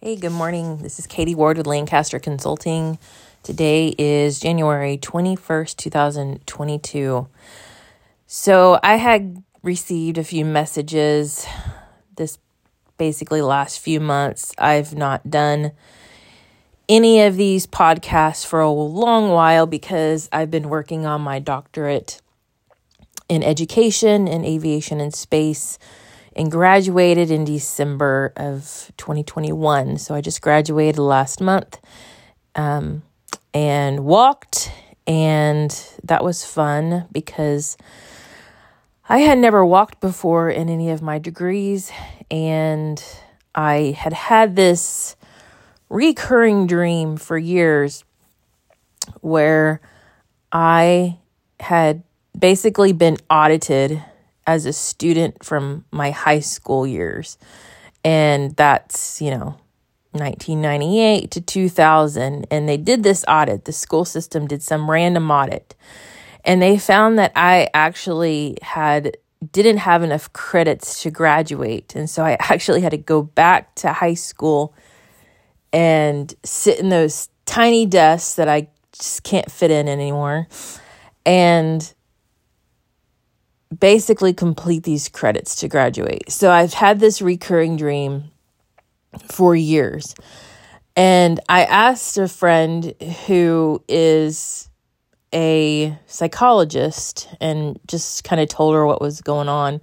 Hey, good morning. This is Katie Ward with Lancaster Consulting. Today is January 21st, 2022. So, I had received a few messages this basically last few months. I've not done any of these podcasts for a long while because I've been working on my doctorate in education and aviation and space and graduated in December of 2021. So I just graduated last month um, and walked, and that was fun because I had never walked before in any of my degrees, and I had had this recurring dream for years where I had basically been audited as a student from my high school years. And that's, you know, 1998 to 2000. And they did this audit. The school system did some random audit. And they found that I actually had didn't have enough credits to graduate. And so I actually had to go back to high school and sit in those tiny desks that I just can't fit in anymore. And basically complete these credits to graduate. So I've had this recurring dream for years. And I asked a friend who is a psychologist and just kind of told her what was going on.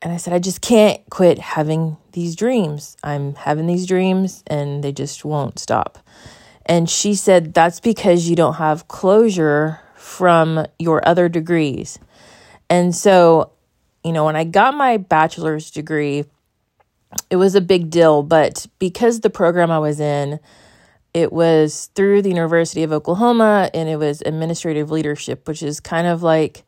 And I said, I just can't quit having these dreams. I'm having these dreams and they just won't stop. And she said, That's because you don't have closure from your other degrees. And so, you know, when I got my bachelor's degree, it was a big deal, but because the program I was in, it was through the University of Oklahoma and it was administrative leadership, which is kind of like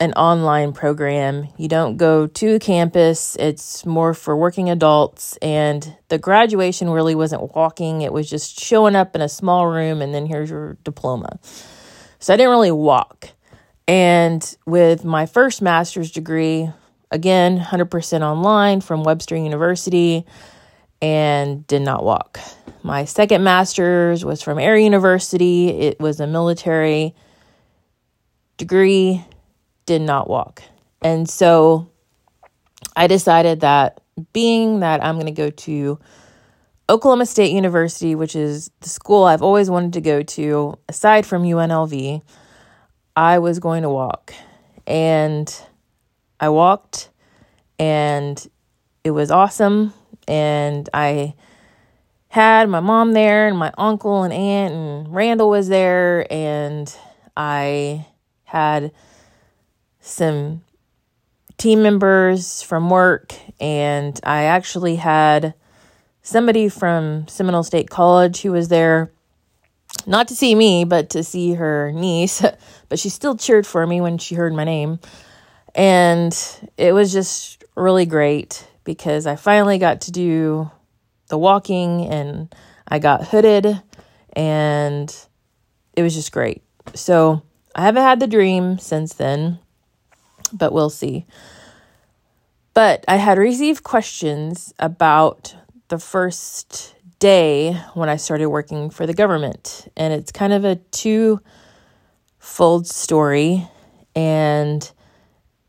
an online program. You don't go to campus, it's more for working adults. And the graduation really wasn't walking, it was just showing up in a small room and then here's your diploma. So I didn't really walk. And with my first master's degree, again, 100% online from Webster University, and did not walk. My second master's was from Air University, it was a military degree, did not walk. And so I decided that being that I'm going to go to Oklahoma State University, which is the school I've always wanted to go to, aside from UNLV, I was going to walk. And I walked, and it was awesome. And I had my mom there, and my uncle and aunt, and Randall was there. And I had some team members from work, and I actually had somebody from Seminole State College who was there not to see me, but to see her niece. but she still cheered for me when she heard my name. And it was just really great because I finally got to do the walking and I got hooded and it was just great. So I haven't had the dream since then, but we'll see. But I had received questions about the first day when I started working for the government. And it's kind of a two fold story. And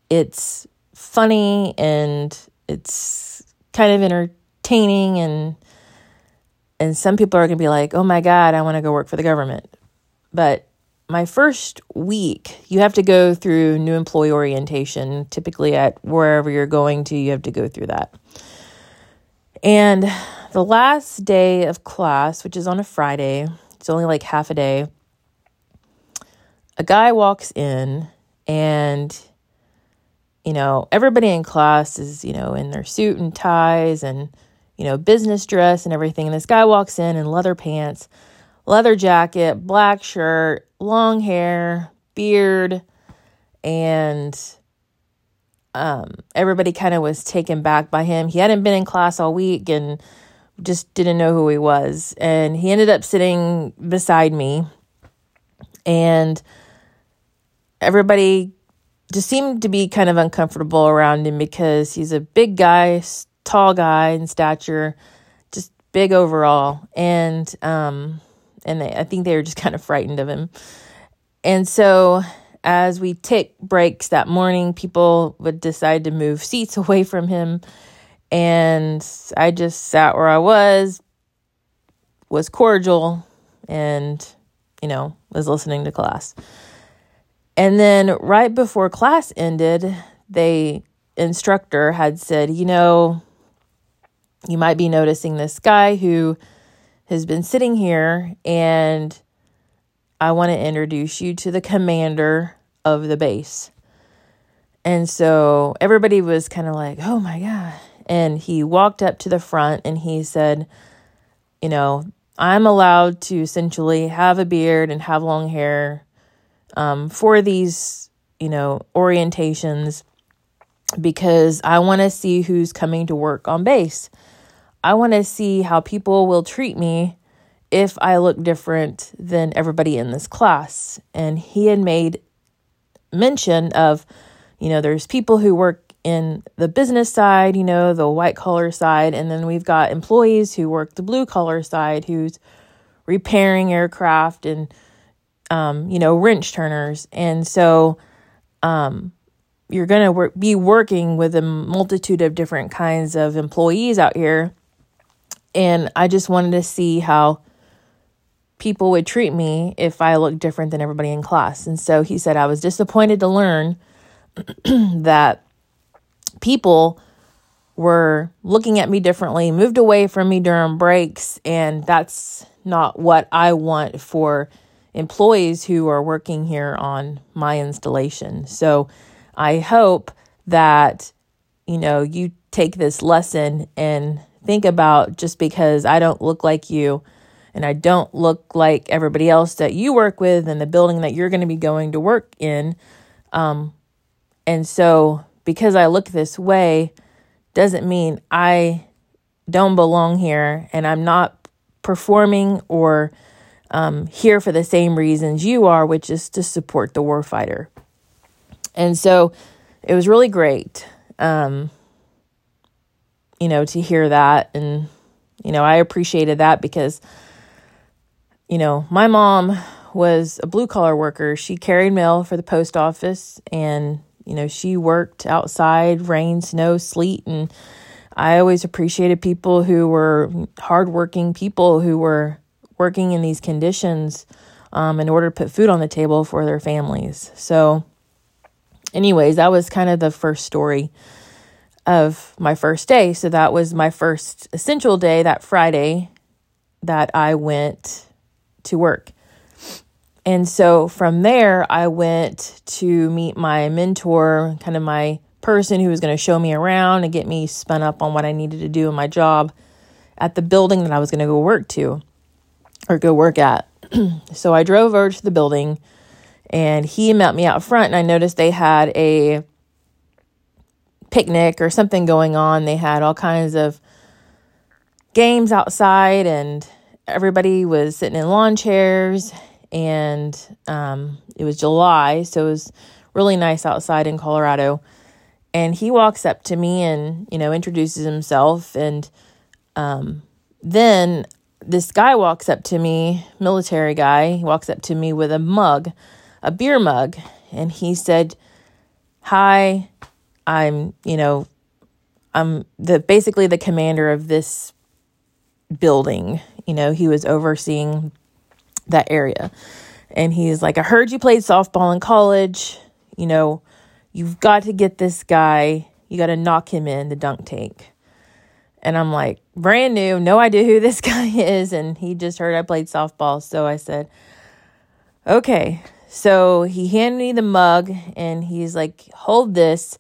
it's funny and it's kind of entertaining and and some people are going to be like, "Oh my god, I want to go work for the government." But my first week, you have to go through new employee orientation. Typically at wherever you're going to, you have to go through that. And the last day of class, which is on a Friday, it's only like half a day, a guy walks in and you know, everybody in class is, you know, in their suit and ties and, you know, business dress and everything. And this guy walks in in leather pants, leather jacket, black shirt, long hair, beard, and um, everybody kind of was taken back by him. He hadn't been in class all week and just didn't know who he was. And he ended up sitting beside me. And everybody just seemed to be kind of uncomfortable around him because he's a big guy, tall guy in stature, just big overall, and um, and they, I think they were just kind of frightened of him. And so, as we take breaks that morning, people would decide to move seats away from him, and I just sat where I was, was cordial, and you know was listening to class. And then right before class ended, the instructor had said, you know, you might be noticing this guy who has been sitting here, and I want to introduce you to the commander of the base. And so everybody was kind of like, oh my God. And he walked up to the front and he said, you know, I'm allowed to essentially have a beard and have long hair um, for these, you know, orientations because I want to see who's coming to work on base. I want to see how people will treat me if I look different than everybody in this class. And he had made mention of, you know, there's people who work in the business side, you know, the white collar side, and then we've got employees who work the blue collar side who's repairing aircraft and um, you know, wrench turners. And so um, you're going to work, be working with a multitude of different kinds of employees out here. And I just wanted to see how people would treat me if I looked different than everybody in class. And so he said, I was disappointed to learn that people were looking at me differently, moved away from me during breaks, and that's not what I want for employees who are working here on my installation. So I hope that, you know, you take this lesson and think about just because I don't look like you and I don't look like everybody else that you work with in the building that you're going to be going to work in. Um, and so because I look this way doesn't mean I don't belong here and I'm not performing or um, here for the same reasons you are, which is to support the warfighter. And so it was really great, um, you know, to hear that. And, you know, I appreciated that because, you know, my mom was a blue collar worker. She carried mail for the post office and, you know, she worked outside, rain, snow, sleet, and I always appreciated people who were hardworking people who were working in these conditions um, in order to put food on the table for their families. So, anyways, that was kind of the first story of my first day. So, that was my first essential day, that Friday that I went to work. And so from there, I went to meet my mentor, kind of my person who was going to show me around and get me spun up on what I needed to do in my job at the building that I was going to go work to or go work at. so I drove over to the building and he met me out front and I noticed they had a picnic or something going on. They had all kinds of games outside and everybody was sitting in lawn chairs and um, it was July, so it was really nice outside in Colorado. And he walks up to me and, you know, introduces himself. And um, then this guy walks up to me, military guy, he walks up to me with a mug, a beer mug, and he said, "Hi, I'm, you know, I'm the basically the commander of this building. You know, he was overseeing that area. And he's like, I heard you played softball in college. You know, you've got to get this guy, you got to knock him in the dunk tank. And I'm like, brand new, no idea who this guy is. And he just heard I played softball. So I said, okay. So he handed me the mug and he's like, hold this.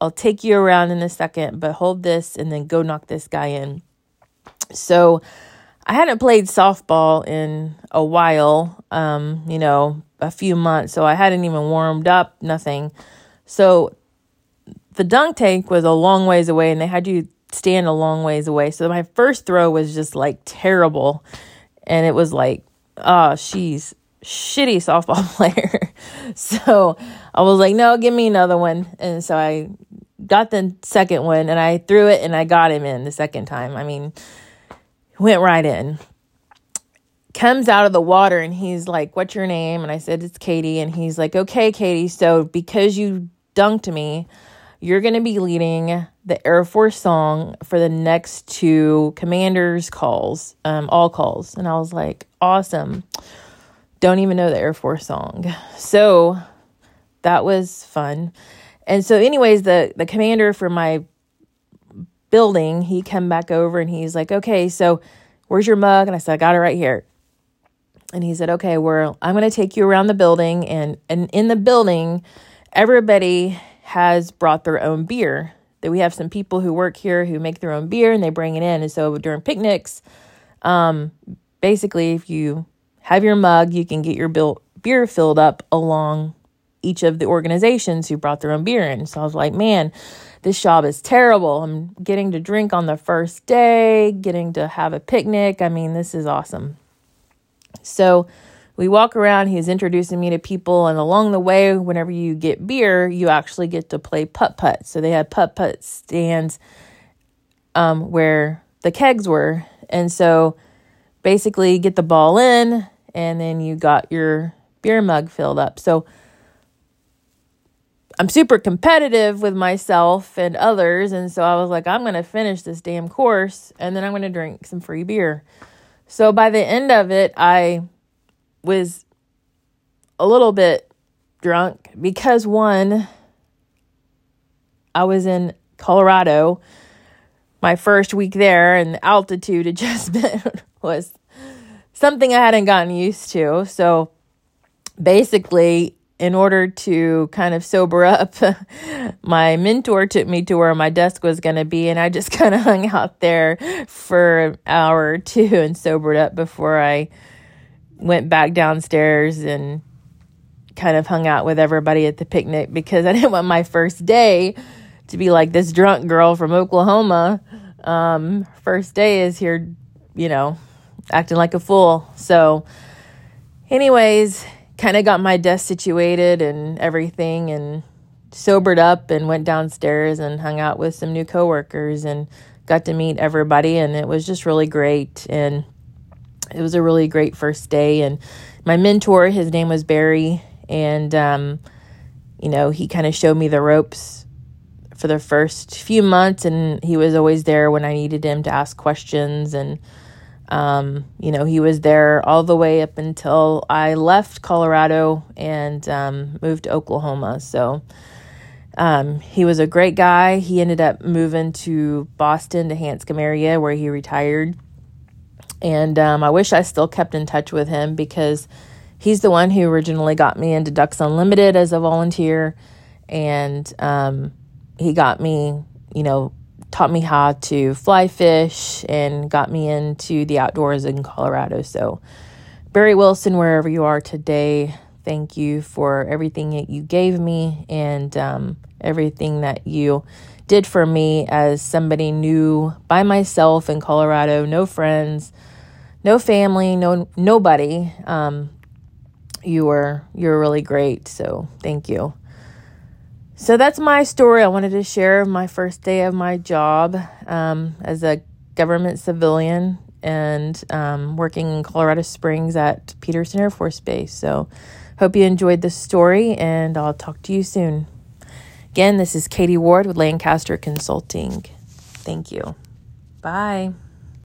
I'll take you around in a second, but hold this and then go knock this guy in. So I hadn't played softball in a while, um, you know, a few months. So I hadn't even warmed up, nothing. So the dunk tank was a long ways away and they had you stand a long ways away. So my first throw was just like terrible. And it was like, oh, she's shitty softball player. so I was like, no, give me another one. And so I got the second one and I threw it and I got him in the second time. I mean, Went right in. Comes out of the water and he's like, What's your name? And I said, It's Katie. And he's like, Okay, Katie. So because you dunked me, you're going to be leading the Air Force song for the next two commanders' calls, um, all calls. And I was like, Awesome. Don't even know the Air Force song. So that was fun. And so, anyways, the, the commander for my building, he come back over and he's like, okay, so where's your mug? And I said, I got it right here. And he said, okay, well, I'm going to take you around the building. And, and in the building, everybody has brought their own beer. That we have some people who work here who make their own beer and they bring it in. And so during picnics, um, basically, if you have your mug, you can get your beer filled up along each of the organizations who brought their own beer in. So I was like, man, this job is terrible. I'm getting to drink on the first day, getting to have a picnic. I mean, this is awesome. So we walk around, he's introducing me to people, and along the way, whenever you get beer, you actually get to play putt putt. So they had putt putt stands um, where the kegs were. And so basically, get the ball in, and then you got your beer mug filled up. So I'm super competitive with myself and others. And so I was like, I'm going to finish this damn course and then I'm going to drink some free beer. So by the end of it, I was a little bit drunk because one, I was in Colorado my first week there, and the altitude adjustment was something I hadn't gotten used to. So basically, in order to kind of sober up, my mentor took me to where my desk was going to be, and I just kind of hung out there for an hour or two and sobered up before I went back downstairs and kind of hung out with everybody at the picnic because I didn't want my first day to be like this drunk girl from Oklahoma. Um, first day is here, you know, acting like a fool. So, anyways, kind of got my desk situated and everything and sobered up and went downstairs and hung out with some new coworkers and got to meet everybody and it was just really great and it was a really great first day and my mentor his name was Barry and um, you know he kind of showed me the ropes for the first few months and he was always there when I needed him to ask questions and um, you know, he was there all the way up until I left Colorado and um, moved to Oklahoma. So um, he was a great guy. He ended up moving to Boston to Hanscom area where he retired. And um, I wish I still kept in touch with him because he's the one who originally got me into Ducks Unlimited as a volunteer. And um, he got me, you know, taught me how to fly fish and got me into the outdoors in Colorado. So, Barry Wilson, wherever you are today, thank you for everything that you gave me and um, everything that you did for me as somebody new by myself in Colorado, no friends, no family, no nobody. Um, you were you're really great. So thank you. So that's my story. I wanted to share my first day of my job um, as a government civilian and um, working in Colorado Springs at Peterson Air Force Base. So, hope you enjoyed the story, and I'll talk to you soon. Again, this is Katie Ward with Lancaster Consulting. Thank you. Bye.